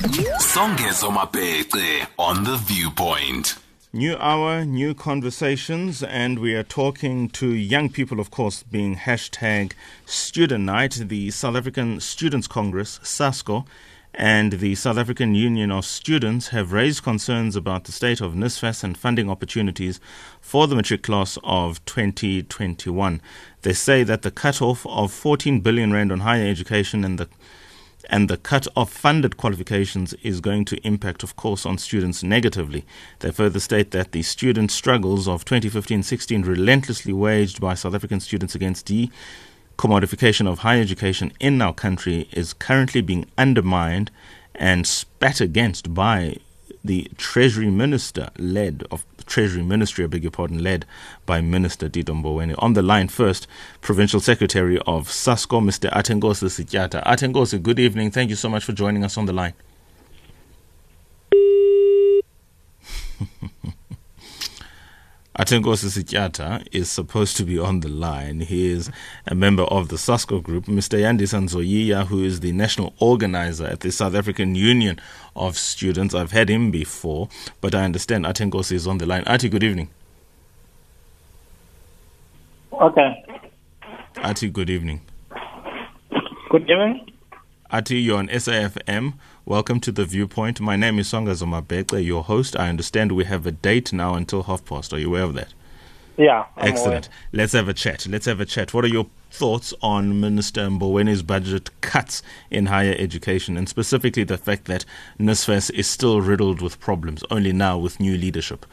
Songezo Mapete on the viewpoint. New hour, new conversations, and we are talking to young people, of course, being hashtag Student Night. The South African Students Congress, SASCO, and the South African Union of Students have raised concerns about the state of NSFAS and funding opportunities for the matric class of 2021. They say that the cutoff of 14 billion rand on higher education and the and the cut of funded qualifications is going to impact, of course, on students negatively. They further state that the student struggles of 2015 16, relentlessly waged by South African students against the commodification of higher education in our country, is currently being undermined and spat against by the Treasury Minister led of Treasury Ministry, I beg your pardon, led by Minister Tito Mboweni. On the line first, Provincial Secretary of SASCO, Mr. Athenkosi Sityata. Athenkosi, good evening. Thank you so much for joining us on the line. Athenkosi Sityata is supposed to be on the line. He is a member of the SASCO group. Mr. Yandisa Nzoyiya, who is the national organizer at the South African Union of Students. I've had him before, but I understand Athenkosi is on the line. Ati, good evening. Okay. Ati, good evening. Good evening. Ati, you're on SAFM. Welcome to The Viewpoint. My name is Songezo Mapete, your host. I understand we have a date now until half past. Are you aware of that? Yeah. I'm Excellent. aware. Let's have a chat. Let's have a chat. What are your thoughts on Minister Mboweni's budget cuts in higher education, and specifically the fact that NSFAS is still riddled with problems, only now with new leadership?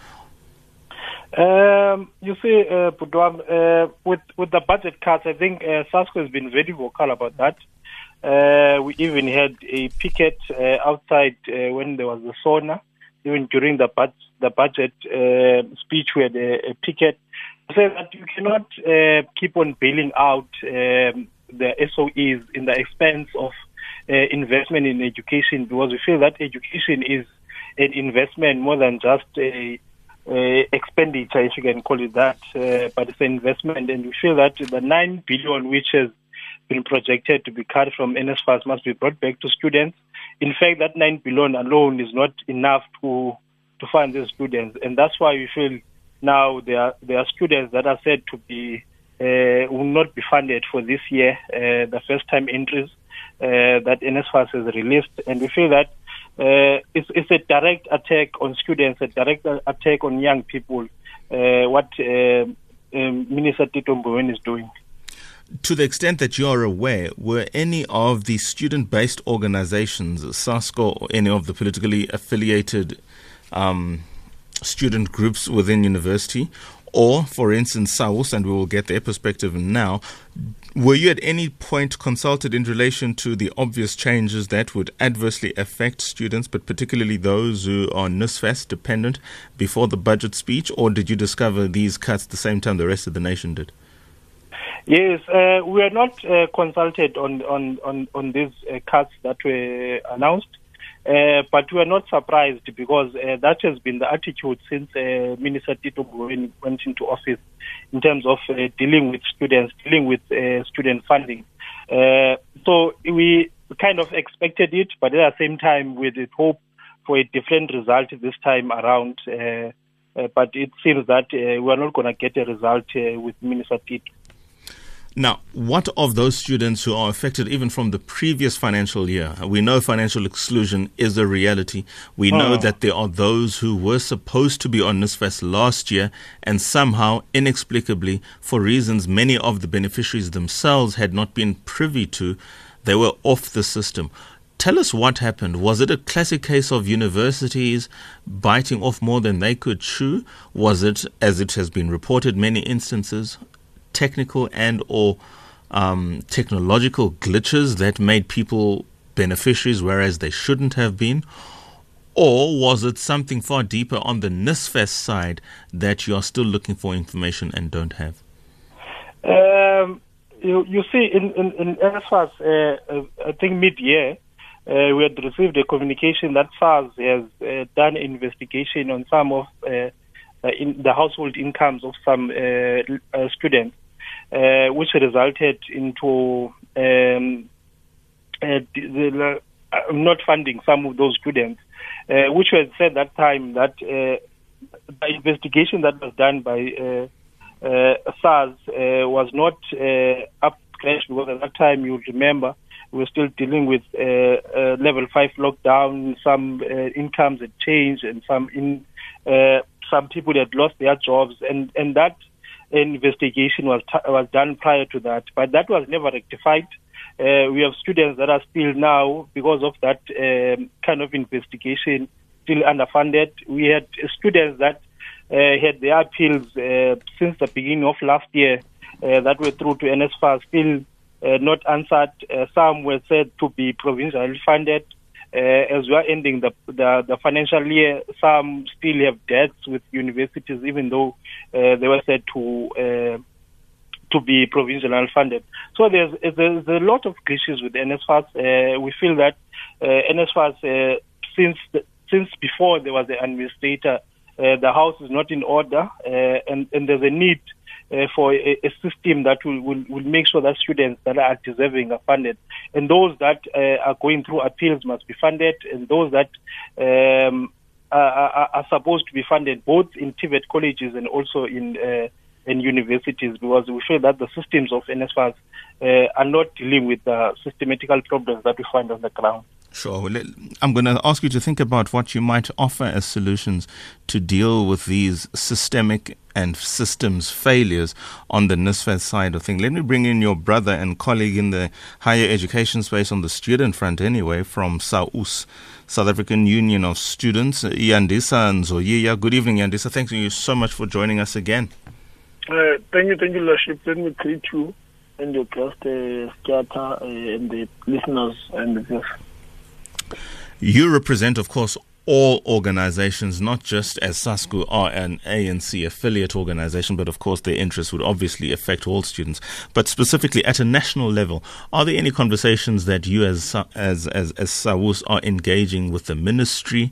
Um, you see, uh, Budwan, uh, with with the budget cuts, I think uh, SASCO has been very vocal about that. Uh, we even had a picket uh, outside uh, when there was a SONA. Even during the bud- the budget uh, speech, we had a, a picket. Say that you cannot uh, keep on bailing out um, the SOEs in the expense of uh, investment in education because we feel that education is an investment more than just a uh, expenditure, if you can call it that, but it's an investment. And we feel that the 9 billion which has been projected to be cut from NSFAS must be brought back to students. In fact, that 9 billion alone is not enough to to fund these students. And that's why we feel now there are, there are students that are said to be uh, will not be funded for this year, uh, the first time entries uh, that NSFAS has released. And we feel that uh, it's, it's a direct attack on students, a direct attack on young people, uh, what uh, um, Minister Tito Mboweni is doing. To the extent that you're aware, were any of the student based organizations, SASCO, or any of the politically affiliated um, student groups within university, or for instance, SAUS, and we will get their perspective now, were you at any point consulted in relation to the obvious changes that would adversely affect students, but particularly those who are NSFAS dependent, before the budget speech, or did you discover these cuts the same time the rest of the nation did? Yes, uh, we are not uh, consulted on, on, on, on these uh, cuts that were announced, uh, but we are not surprised because uh, that has been the attitude since uh, Minister Tito Mboweni went into office in terms of dealing with students, dealing with student funding. So we kind of expected it, but at the same time, we did hope for a different result this time around. But it seems that we are not going to get a result with Minister Tito. Now, what of those students who are affected even from the previous financial year? We know financial exclusion is a reality. We know Oh. that there are those who were supposed to be on NSFAS last year and somehow, inexplicably, for reasons many of the beneficiaries themselves had not been privy to, they were off the system. Tell us what happened. Was it a classic case of universities biting off more than they could chew? Was it, as it has been reported many instances, technical and or um, technological glitches that made people beneficiaries whereas they shouldn't have been? Or was it something far deeper on the NSFAS side that you are still looking for information and don't have? Um, you, you see, in, in, in NSFAS, uh, uh, I think mid-year, uh, we had received a communication that SARS has uh, done an investigation on some of uh, uh, in the household incomes of some students, uh, which resulted into um, uh, the, the, not funding some of those students, uh, which was said that time that uh, the investigation that was done by uh, uh, SARS uh, was not uh, up to scratch because at that time you remember we were still dealing with uh, uh, level five lockdown. Some uh, incomes had changed, and some in uh, some people had lost their jobs, and and that investigation was t- was done prior to that, but that was never rectified. Uh, we have students that are still now because of that um, kind of investigation still underfunded. We had students that uh, had their appeals uh, since the beginning of last year uh, that were through to NSFAS still uh, not answered. Uh, some were said to be provincially funded. Uh, as we are ending the, the, the financial year, some still have debts with universities, even though uh, they were said to uh, to be provincially funded. So there's there's a lot of issues with NSFAS. Uh, we feel that uh, NSFAS uh, since the, since before there was the administrator, uh, the house is not in order, uh, and and there's a need uh, for a, a, system that will, will, will make sure that students that are deserving are funded. And those that uh, are going through appeals must be funded, and those that um, are, are, are, supposed to be funded both in TVET colleges and also in uh, in universities because we feel that the systems of NSFAS uh, are not dealing with the systematical problems that we find on the ground. Sure. I'm going to ask you to think about what you might offer as solutions to deal with these systemic and systems failures on the NSFAS side of things. Let me bring in your brother and colleague in the higher education space on the student front, anyway, from SAUS, South African Union of Students, Yandisa Nzoyiya. Good evening, Yandisa. Thank you so much for joining us again. Uh, thank you, thank you, Lordship. Let me greet you and your guest, uh, Skata, uh, and the listeners and the guests. You represent, of course, all organizations, not just as SASCO are an ANC affiliate organization, but of course their interests would obviously affect all students. But specifically at a national level, are there any conversations that you as as as, as SAUS are engaging with the ministry?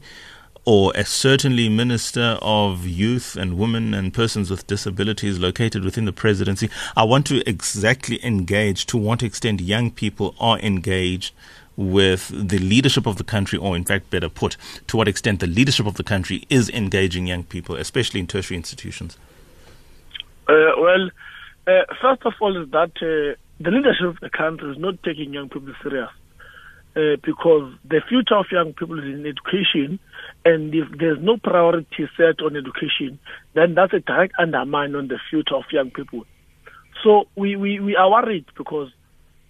Or a certainly Minister of Youth and Women and Persons with Disabilities located within the presidency. I want to exactly engage to what extent young people are engaged with the leadership of the country, or in fact, better put, to what extent the leadership of the country is engaging young people, especially in tertiary institutions? Uh, well, uh, first of all, is that uh, the leadership of the country is not taking young people serious. Uh, because the future of young people is in education, and if there's no priority set on education, then that's a direct undermine on the future of young people. So we, we, we are worried because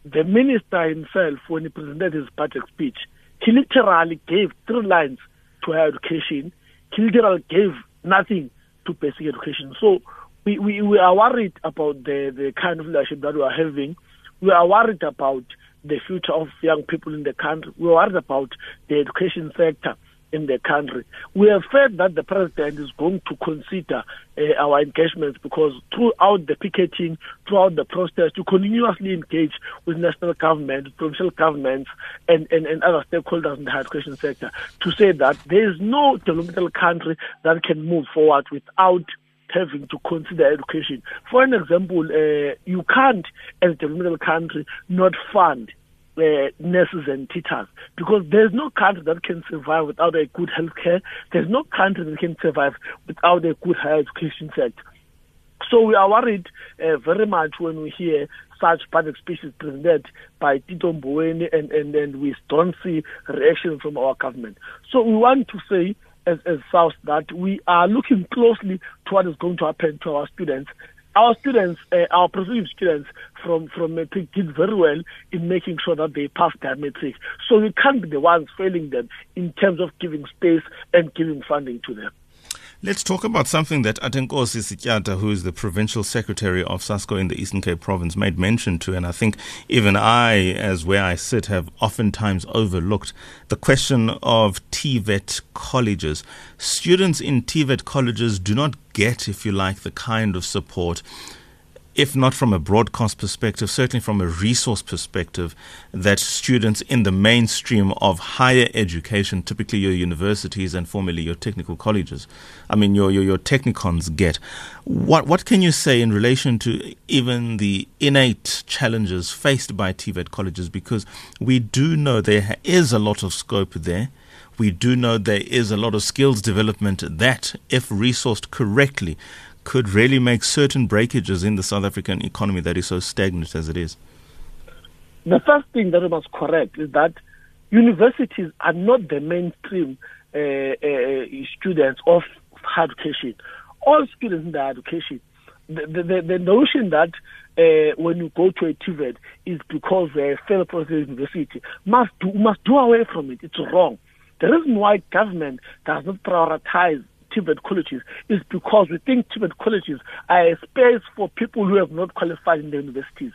the minister himself, when he presented his budget speech, he literally gave three lines to higher education. He literally gave nothing to basic education. So we, we, we are worried about the, the kind of leadership that we are having. We are worried about the future of young people in the country. We are worried about the education sector in the country. We have heard that the president is going to consider uh, our engagements because throughout the picketing, throughout the protest, to continuously engage with national government, provincial governments, and, and, and other stakeholders in the higher education sector to say that there is no developmental country that can move forward without having to consider education. For an example, uh, you can't, as a developmental country, not fund uh, nurses and teachers because there's no country that can survive without a good health care. There's no country that can survive without a good higher education sector. So we are worried uh, very much when we hear such public speeches presented by Tito Mboweni and, and, and we don't see reaction from our government. So we want to say as, as SAUS that we are looking closely to what is going to happen to our students our students, uh, our prospective students from, from matric did very well in making sure that they pass their matric. So we can't be the ones failing them in terms of giving space and giving funding to them. Let's talk about something that Athenkosi Sityata, who is the provincial secretary of SASCO in the Eastern Cape province, made mention to, and I think even I, as where I sit, have oftentimes overlooked the question of TVET colleges. Students in TVET colleges do not get, if you like, the kind of support if not from a broadcast perspective, certainly from a resource perspective, that students in the mainstream of higher education, typically your universities and formerly your technical colleges, I mean your your, your technikons get. What what can you say in relation to even the innate challenges faced by TVET colleges? Because we do know there is a lot of scope there. We do know there is a lot of skills development that, if resourced correctly, could really make certain breakages in the South African economy that is so stagnant as it is? The first thing that we must correct is that universities are not the mainstream uh, uh, students of higher education. All students in the education, the, the, the notion that uh, when you go to a TVET is because uh, fellow professor university must do, must do away from it. It's wrong. The reason why government does not prioritize TVET colleges is because we think TVET colleges are a space for people who have not qualified in the universities.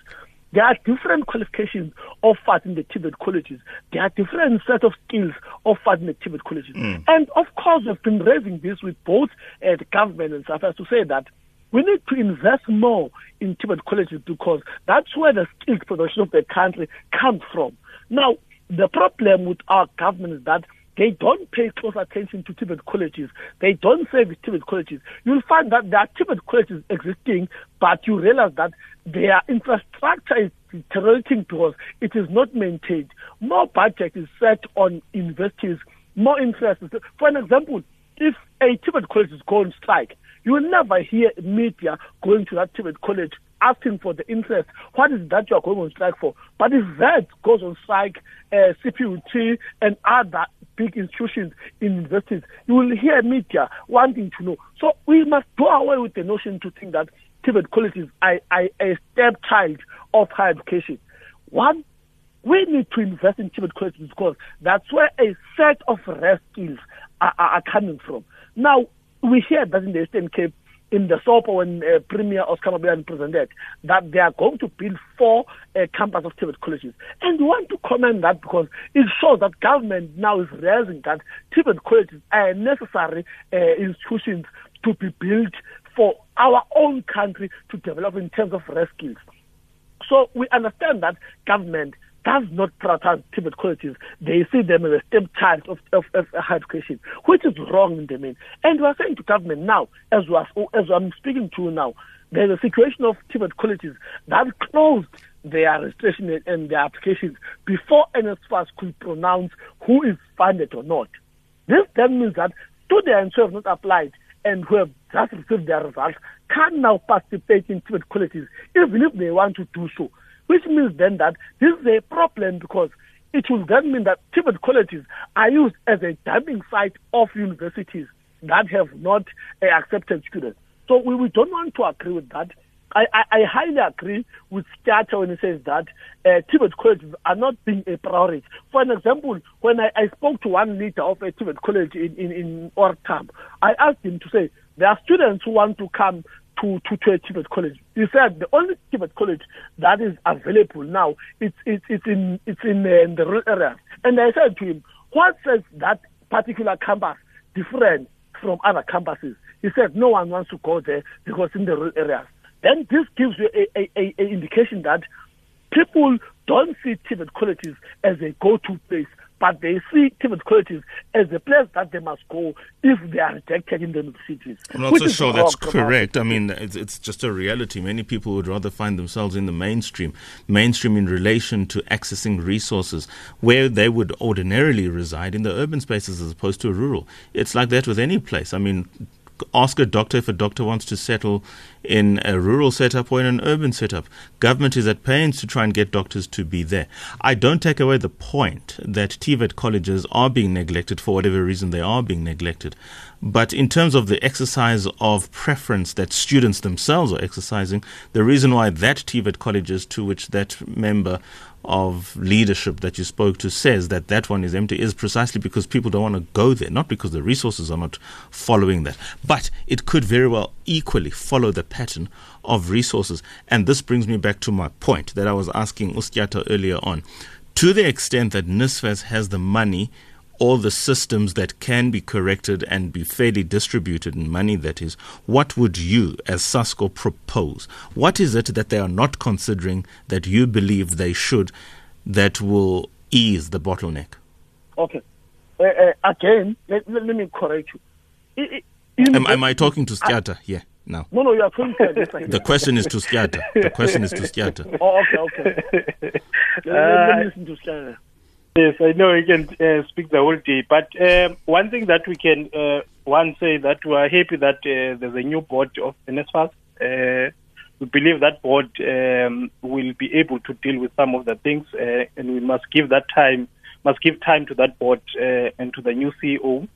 There are different qualifications offered in the TVET colleges. There are different set of skills offered in the TVET colleges. Mm. And of course, we've been raising this with both uh, the government and stuff to say that we need to invest more in TVET colleges because that's where the skills production of the country comes from. Now, the problem with our government is that they don't pay close attention to TVET colleges. They don't serve TVET colleges. You'll find that there are TVET colleges existing, but you realize that their infrastructure is deteriorating because it is not maintained. More budget is set on universities, more interest. For an example, if a TVET college is going on strike, you will never hear media going to that TVET college asking for the interest. What is that you are going on strike for? But if that goes on strike, uh, CPUT and other big institutions in universities, you will hear media wanting to know. So we must do away with the notion to think that TVET colleges are, are a stepchild of higher education. One, we need to invest in TVET colleges because that's where a set of rare skills are, are, are coming from. Now, we hear that in the Eastern Cape, in the SOPA when uh, Premier Oscar Mabuyane presented that they are going to build four uh, campus of TVET colleges. And we want to comment that because it shows that government now is realizing that TVET colleges are necessary uh, institutions to be built for our own country to develop in terms of skills. So we understand that government does not prioritize TVET colleges. They see them as a stepchild of, of, of higher education, which is wrong in the main. And we are saying to government now, as, we are, as I'm speaking to you now, there's a situation of TVET colleges that closed their registration and their applications before NSFAS could pronounce who is funded or not. This then means that students who have not applied and who have just received their results can now participate in TVET colleges, even if they want to do so which means then that this is a problem because it will then mean that TVET colleges are used as a dumping site of universities that have not uh, accepted students. So we, we don't want to agree with that. I, I, I highly agree with Skata when he says that uh, TVET colleges are not being a priority. For an example, when I, I spoke to one leader of a TVET college in, in, in OR Tambo, I asked him to say, there are students who want to come to, to, to a TVET college. He said the only TVET college that is available now it's it's, it's in it's in, uh, in the rural area. And I said to him, what says that particular campus different from other campuses? He said no one wants to go there because in the rural areas. Then this gives you a, a, a, a indication that people don't see TVET colleges as a go-to place but they see TVET colleges as a place that they must go if they are rejected in the cities. I'm not so sure that's correct. I mean, it's, it's just a reality. Many people would rather find themselves in the mainstream, mainstream in relation to accessing resources where they would ordinarily reside in the urban spaces as opposed to rural. It's like that with any place. I mean, ask a doctor if a doctor wants to settle in a rural setup or in an urban setup. Government is at pains to try and get doctors to be there. I don't take away the point that TVET colleges are being neglected for whatever reason they are being neglected. But in terms of the exercise of preference that students themselves are exercising, the reason why that TVET colleges to which that member of leadership that you spoke to says that that one is empty is precisely because people don't want to go there, not because the resources are not following that. But it could very well equally follow the pattern of resources. And this brings me back to my point that I was asking Ustiata earlier on. To the extent that NSFAS has the money all the systems that can be corrected and be fairly distributed in money, that is, what would you, as SASCO, propose? What is it that they are not considering that you believe they should that will ease the bottleneck? Okay. Uh, uh, again, let, let, let, me correct you. It, it, am, am, I talking to Skiata here now? No, no, you are talking to The question is to Skiata. The question is to Skiata. Oh, okay, okay. let, let, me listen to Skiata. Yes, I know you can uh, speak the whole day, but uh, one thing that we can uh, one say that we are happy that uh, there's a new board of NSFAS. Uh, we believe that board um, will be able to deal with some of the things, uh, and we must give that time must give time to that board uh, and to the new CEO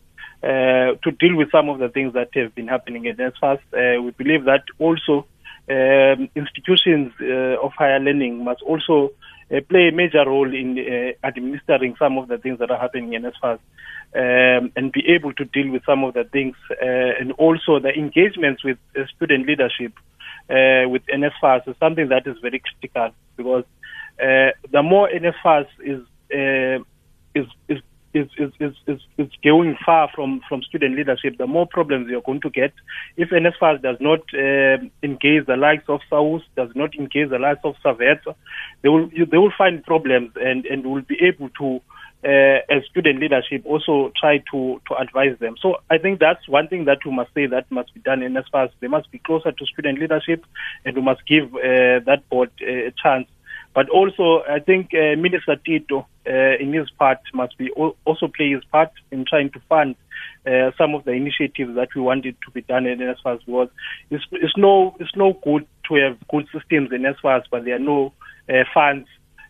uh, to deal with some of the things that have been happening in NSFAS. Uh, we believe that also um, institutions uh, of higher learning must also uh, play a major role in uh, administering some of the things that are happening in NSFAS um, and be able to deal with some of the things and also the engagements with student leadership with NSFAS is something that is very critical because the more NSFAS is is is is, is, is, is, going far from, from student leadership, the more problems you're going to get. If NSFAS does not uh, engage the likes of SAUS, does not engage the likes of SAFETSA, they will they will find problems and, and will be able to, uh, as student leadership, also try to, to advise them. So I think that's one thing that we must say that must be done in NSFAS. They must be closer to student leadership and we must give uh, that board a chance but also, I think uh, Minister Tito, uh, in his part, must be also play his part in trying to fund uh, some of the initiatives that we wanted to be done in NSFAS. Because it's, it's no it's no good to have good systems in NSFAS, but there are no uh, funds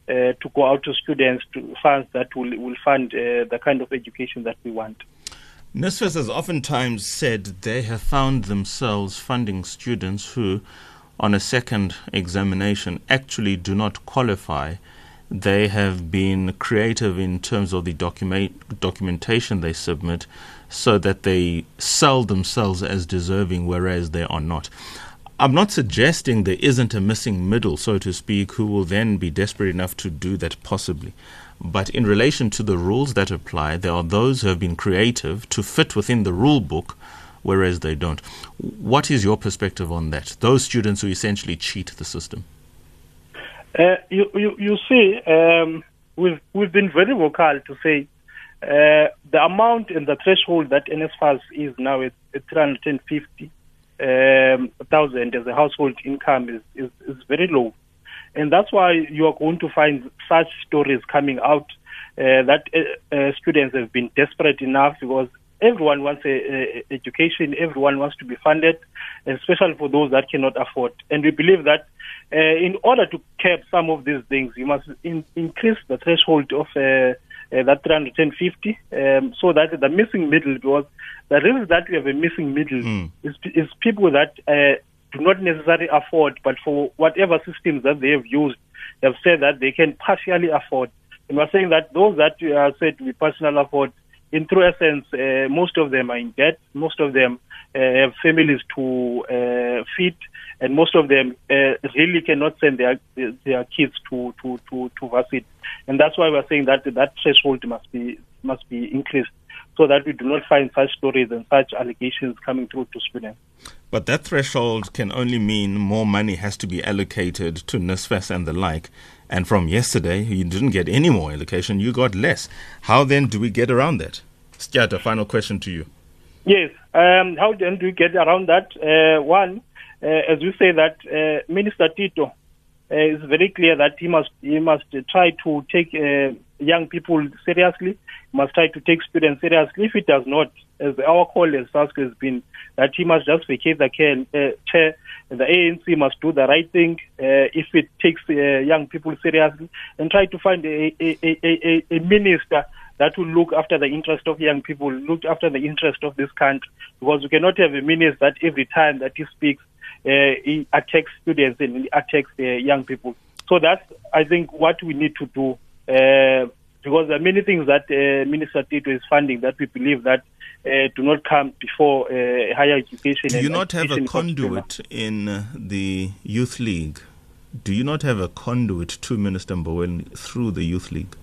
uh, to go out to students, to funds that will will fund uh, the kind of education that we want. NSFAS has oftentimes said they have found themselves funding students who on a second examination actually do not qualify. They have been creative in terms of the document, documentation they submit so that they sell themselves as deserving, whereas they are not. I'm not suggesting there isn't a missing middle, so to speak, who will then be desperate enough to do that possibly. But in relation to the rules that apply, there are those who have been creative to fit within the rule book whereas they don't. What is your perspective on that? Those students who essentially cheat the system. Uh, you, you, you see, um, we've we've been very vocal to say uh, the amount and the threshold that NSFAS is now at, at 350 um, as a household income is, is, is very low, and that's why you are going to find such stories coming out uh, that uh, uh, students have been desperate enough because everyone wants a, a education, everyone wants to be funded, especially for those that cannot afford. And we believe that uh, in order to cap some of these things, you must in, increase the threshold of uh, uh, that 350 um, so that the missing middle, because the reason that we have a missing middle mm. is, is people that uh, do not necessarily afford, but for whatever systems that they have used, they have said that they can partially afford. And we're saying that those that are said to be partially afford, in true essence, uh, most of them are in debt. Most of them uh, have families to uh, feed, and most of them uh, really cannot send their their kids to to to to varsity. And that's why we're saying that that threshold must be must be increased so that we do not find such stories and such allegations coming through to students. But that threshold can only mean more money has to be allocated to NSFAS and the like. And from yesterday, you didn't get any more allocation, you got less. How then do we get around that? a final question to you. Yes. Um, how then do we get around that? Uh, one, uh, as you say that uh, Minister Tito uh, is very clear that he must he must try to take uh, young people seriously, must try to take students seriously. If he does not, as our call as SASCO has been, that he must just vacate the care, uh, chair the ANC must do the right thing uh, if it takes uh, young people seriously and try to find a, a, a, a, minister that will look after the interest of young people, look after the interest of this country. Because we cannot have a minister that every time that he speaks, uh, he attacks students and he attacks uh, young people. So that's, I think, what we need to do. Because there are many things that uh, Minister Tito is funding that we believe that uh, do not come before uh, higher education. Do you not have a conduit in uh, the youth league? Do you not have a conduit to Minister Mboweni through the youth league?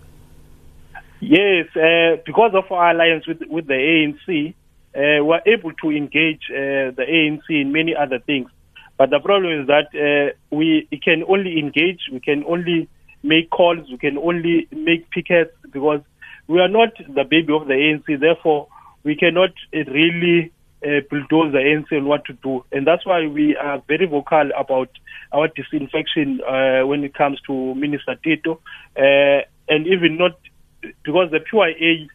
Yes, uh, because of our alliance with with the ANC, uh, we're able to engage uh, the ANC in many other things. But the problem is that uh, we can only engage, we can only make calls, we can only make pickets because we are not the baby of the ANC. Therefore, we cannot really uh, bulldoze the ANC on what to do. And that's why we are very vocal about our disinfection uh, when it comes to Minister Tito. Uh, and even not because the PYA,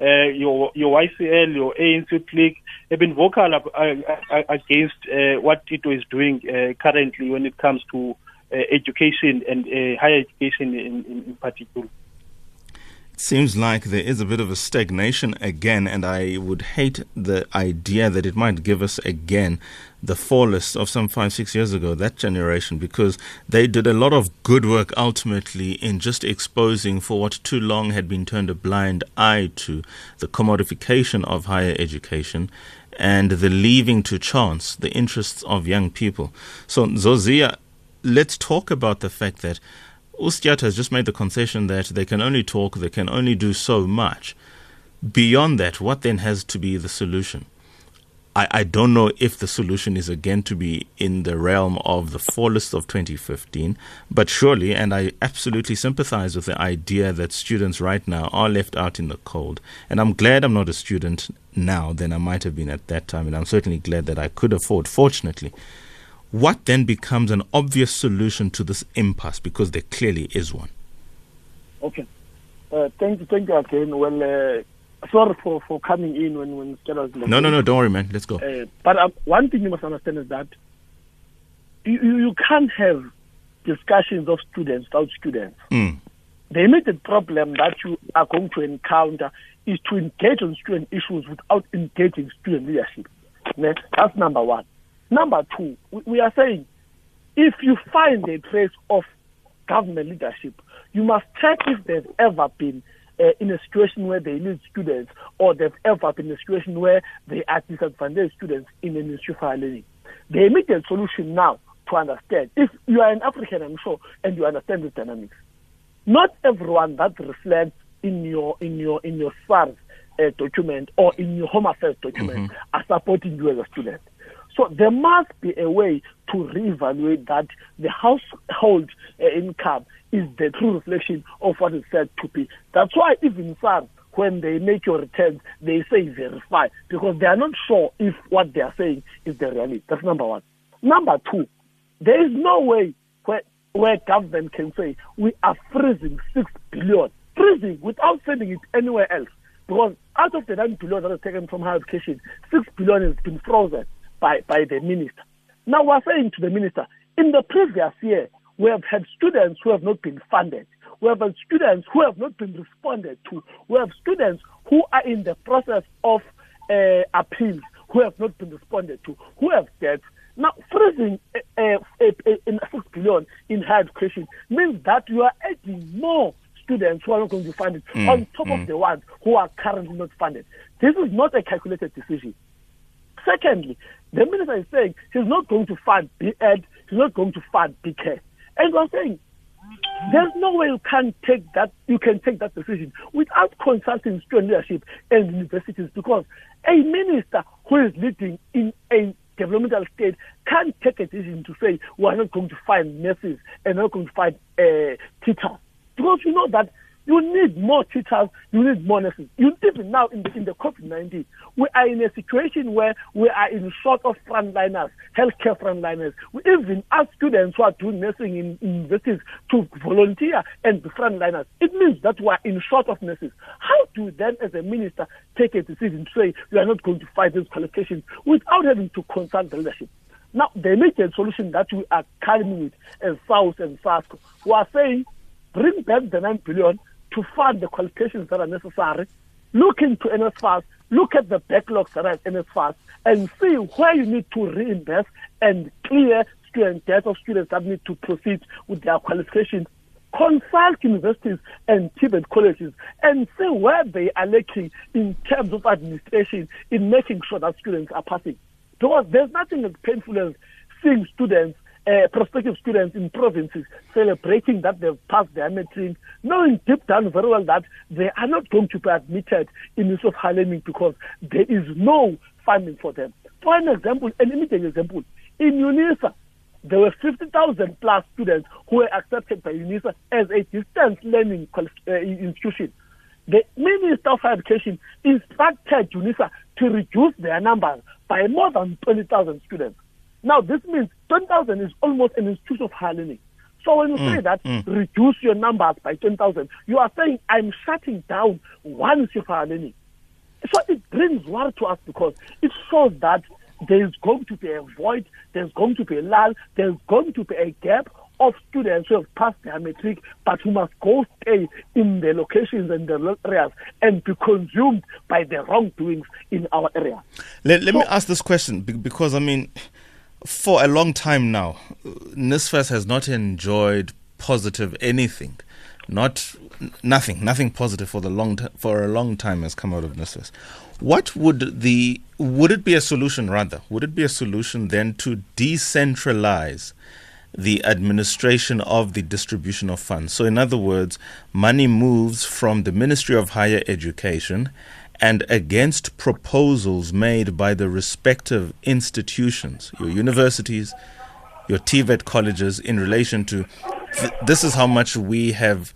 uh, your your YCL, your ANC clique have been vocal ab- uh, against uh, what Tito is doing uh, currently when it comes to education and uh, higher education in, in, in particular seems like there is a bit of a stagnation again, and I would hate the idea that it might give us again the fall list of some five, six years ago, that generation, because they did a lot of good work ultimately in just exposing for what too long had been turned a blind eye to the commodification of higher education and the leaving to chance the interests of young people. So, Zozia, let's talk about the fact that Ustyat has just made the concession that they can only talk, they can only do so much. Beyond that, what then has to be the solution? I, I don't know if the solution is again to be in the realm of the fall list of 2015, but surely, and I absolutely sympathize with the idea that students right now are left out in the cold. And I'm glad I'm not a student now than I might have been at that time, and I'm certainly glad that I could afford, fortunately, what then becomes an obvious solution to this impasse? Because there clearly is one. Okay. Uh, thank you, thank you again. Well, uh, sorry for, for coming in when when was No, no, no. Don't worry, man. Let's go. Uh, but um, one thing you must understand is that you, you can't have discussions of students without students. Mm. The immediate problem that you are going to encounter is to engage on student issues without engaging student leadership. That's number one. Number two, we are saying if you find a trace of government leadership, you must check if there's ever been uh, in a situation where they need students or they've ever been in a situation where they are disadvantaged students in of Higher Learning. The immediate solution now to understand, if you are an African, I'm sure, and you understand the dynamics, not everyone that reflects in your in your in your SARS uh, document or in your Home Affairs document mm-hmm. are supporting you as a student. So there must be a way to reevaluate that the household uh, income is the true reflection of what is said to be. That's why even some, when they make your returns, they say verify because they are not sure if what they are saying is the reality. That's number one. Number two, there is no way where, where government can say we are freezing six billion, freezing without sending it anywhere else. Because out of the nine billion that is taken from higher education, six billion has been frozen by, by the minister. Now we're saying to the minister, in the previous year, we have had students who have not been funded. We have had students who have not been responded to. We have students who are in the process of uh, appeals who have not been responded to, who have debts. Now, freezing uh, uh, in six billion in higher education means that you are adding more students who are not going to be funded mm, on top mm. of the ones who are currently not funded. This is not a calculated decision. Secondly, the minister is saying he's not going to fund BEd, he's not going to fund BK. And we're saying there's no way you can take that you can take that decision without consulting student leadership and universities because a minister who is leading in a developmental state can't take a decision to say we're not going to find nurses and not going to find uh, teachers. Because you know that you need more teachers. You need more nurses. You even now in the, in the COVID-19, we are in a situation where we are in short of frontliners, healthcare frontliners. We even ask students who are doing nursing in, universities to volunteer and be frontliners. It means that we are in short of nurses. How do you then, as a minister, take a decision to say we are not going to fight these qualifications without having to consult the leadership? Now, the immediate solution that we are coming with as SAUS and SASCO, we are saying bring back the 9 billion to fund the qualifications that are necessary, look into NSFAS, look at the backlogs that are at NSFAS, and see where you need to reinvest and clear student debt of students that need to proceed with their qualifications. Consult universities and TVET colleges and see where they are lacking in terms of administration in making sure that students are passing. Because there's nothing as painful as seeing students uh, prospective students in provinces celebrating that they've passed their matric, knowing deep down very well that they are not going to be admitted in University of Higher Learning because there is no funding for them. For an example, an immediate example, in UNISA, there were 50,000 plus students who were accepted by UNISA as a distance learning uh, institution. The Minister of Education instructed UNISA to reduce their numbers by more than 20,000 students. Now, this means 10,000 is almost an institution of higher learning. So when you mm, say that, mm. reduce your numbers by 10,000, you are saying, I'm shutting down one higher learning. So it brings worry to us because it shows that there's going to be a void, there's going to be a lull, there's going to be a gap of students who have passed their matric but who must go stay in the locations and the areas and be consumed by the wrongdoings in our area. Let, let so, me ask this question because, I mean, for a long time now, NSFAS has not enjoyed positive anything. Not nothing, nothing positive for the long t- for a long time has come out of NSFAS. What would the would it be a solution rather? Would it be a solution then to decentralize the administration of the distribution of funds. So, in other words, money moves from the Ministry of Higher Education and against proposals made by the respective institutions, your universities, your TVET colleges, in relation to th- this is how much we have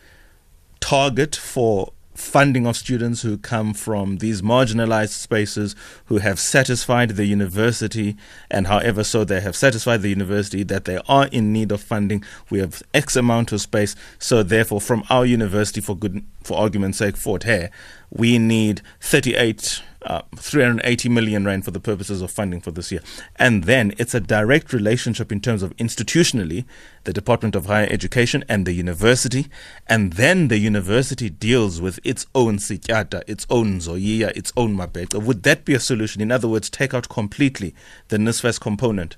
target for funding of students who come from these marginalized spaces who have satisfied the university and however so they have satisfied the university that they are in need of funding. We have x amount of space so therefore from our university for good for argument's sake fort hare we need 38 uh, 380 million rand for the purposes of funding for this year. And then it's a direct relationship in terms of institutionally, the Department of Higher Education and the university. And then the university deals with its own sityata, its own zoyiya, its own mabeka. Would that be a solution? In other words, take out completely the NSFAS component?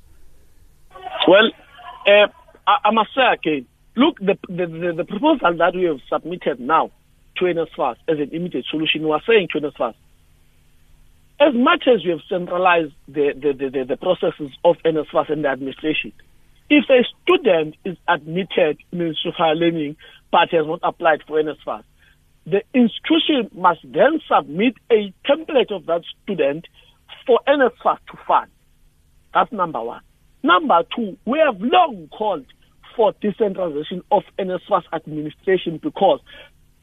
Well, uh, I, I, must say again, look, the, the, the, the, proposal that we have submitted now NSFAS as an immediate solution, we are saying NSFAS, as much as we have centralized the, the, the, the processes of NSFAS and the administration, if a student is admitted in Ministry Learning but has not applied for NSFAS, the institution must then submit a template of that student for NSFAS to fund. That's number one. Number two, we have long called for decentralization of NSFAS administration because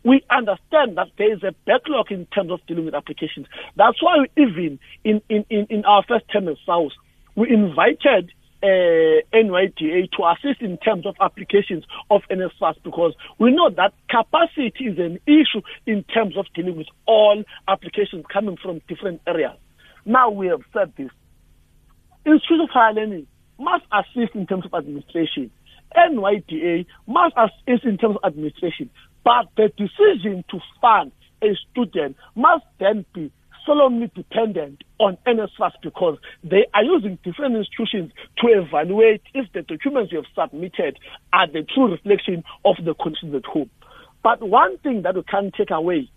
we understand that there is a backlog in terms of dealing with applications. That's why even in, in, in, in our first term in SAUS, we invited uh, to assist in terms of applications of NSFAS because we know that capacity is an issue in terms of dealing with all applications coming from different areas. Now we have said this. Institute of Higher Learning must assist in terms of administration. NYDA must assist in terms of administration. But the decision to fund a student must then be solemnly dependent on NSFAS because they are using different institutions to evaluate if the documents you have submitted are the true reflection of the conditions at home. But one thing that we can take away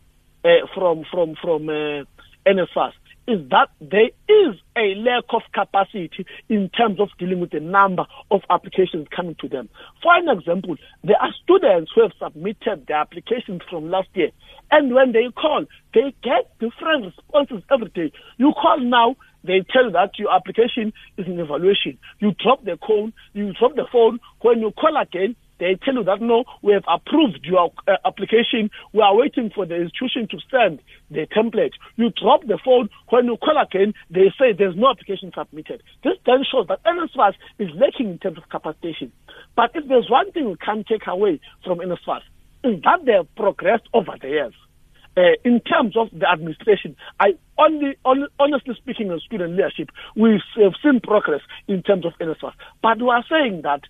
uh, from from from uh, NSFAS is that there is a lack of capacity in terms of dealing with the number of applications coming to them. For an example, there are students who have submitted their applications from last year, and when they call, they get different responses every day. You call now, they tell that your application is in evaluation. You drop the phone, you drop the phone. When you call again, they tell you that no, we have approved your uh, application. We are waiting for the institution to send the template. You drop the phone. When you call again, they say there's no application submitted. This then shows that NSFAS is lacking in terms of capacitation. But if there's one thing we can take away from NSFAS, is that they have progressed over the years. Uh, in terms of the administration, I only, only, honestly speaking, in student leadership, we have seen progress in terms of NSFAS. But we are saying that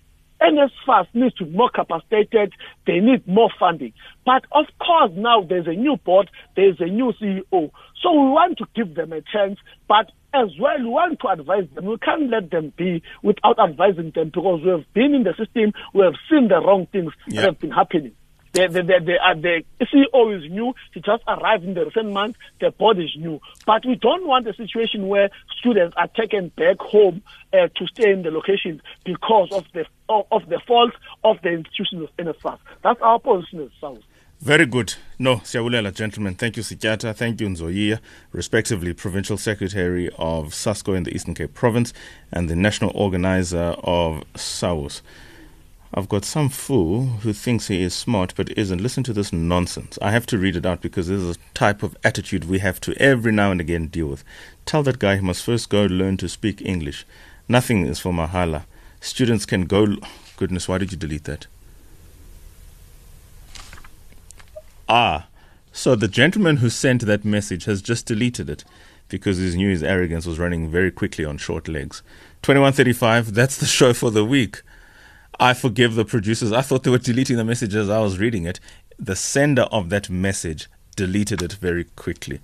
NSFAS needs to be more capacitated. They need more funding. But of course, now there's a new board, there's a new CEO. So we want to give them a chance, but as well, we want to advise them. We can't let them be without advising them because we have been in the system, we have seen the wrong things yeah. that have been happening. The the the, the, uh, the CEO is new. He just arrived in the recent month. The board is new, but we don't want a situation where students are taken back home uh, to stay in the locations because of the of, of the fault of the institution of NSFAS. That's our position as SAUS. Very good. No, Siyabulela, gentlemen. Thank you, Sityata. Thank you, Nzoyiya, respectively, Provincial Secretary of SASCO in the Eastern Cape Province and the National Organizer of SAUS. I've got some fool who thinks he is smart but isn't. Listen to this nonsense. I have to read it out because this is a type of attitude we have to every now and again deal with. Tell that guy he must first go learn to speak English. Nothing is for Mahala. Students can go. Goodness, why did you delete that? Ah, so the gentleman who sent that message has just deleted it because he knew his arrogance was running very quickly on short legs. 2135, that's the show for the week. I forgive the producers. I thought they were deleting the message as I was reading it. The sender of that message deleted it very quickly.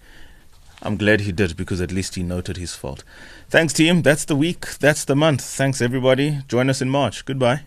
I'm glad he did because at least he noted his fault. Thanks, team. That's the week. That's the month. Thanks, everybody. Join us in March. Goodbye.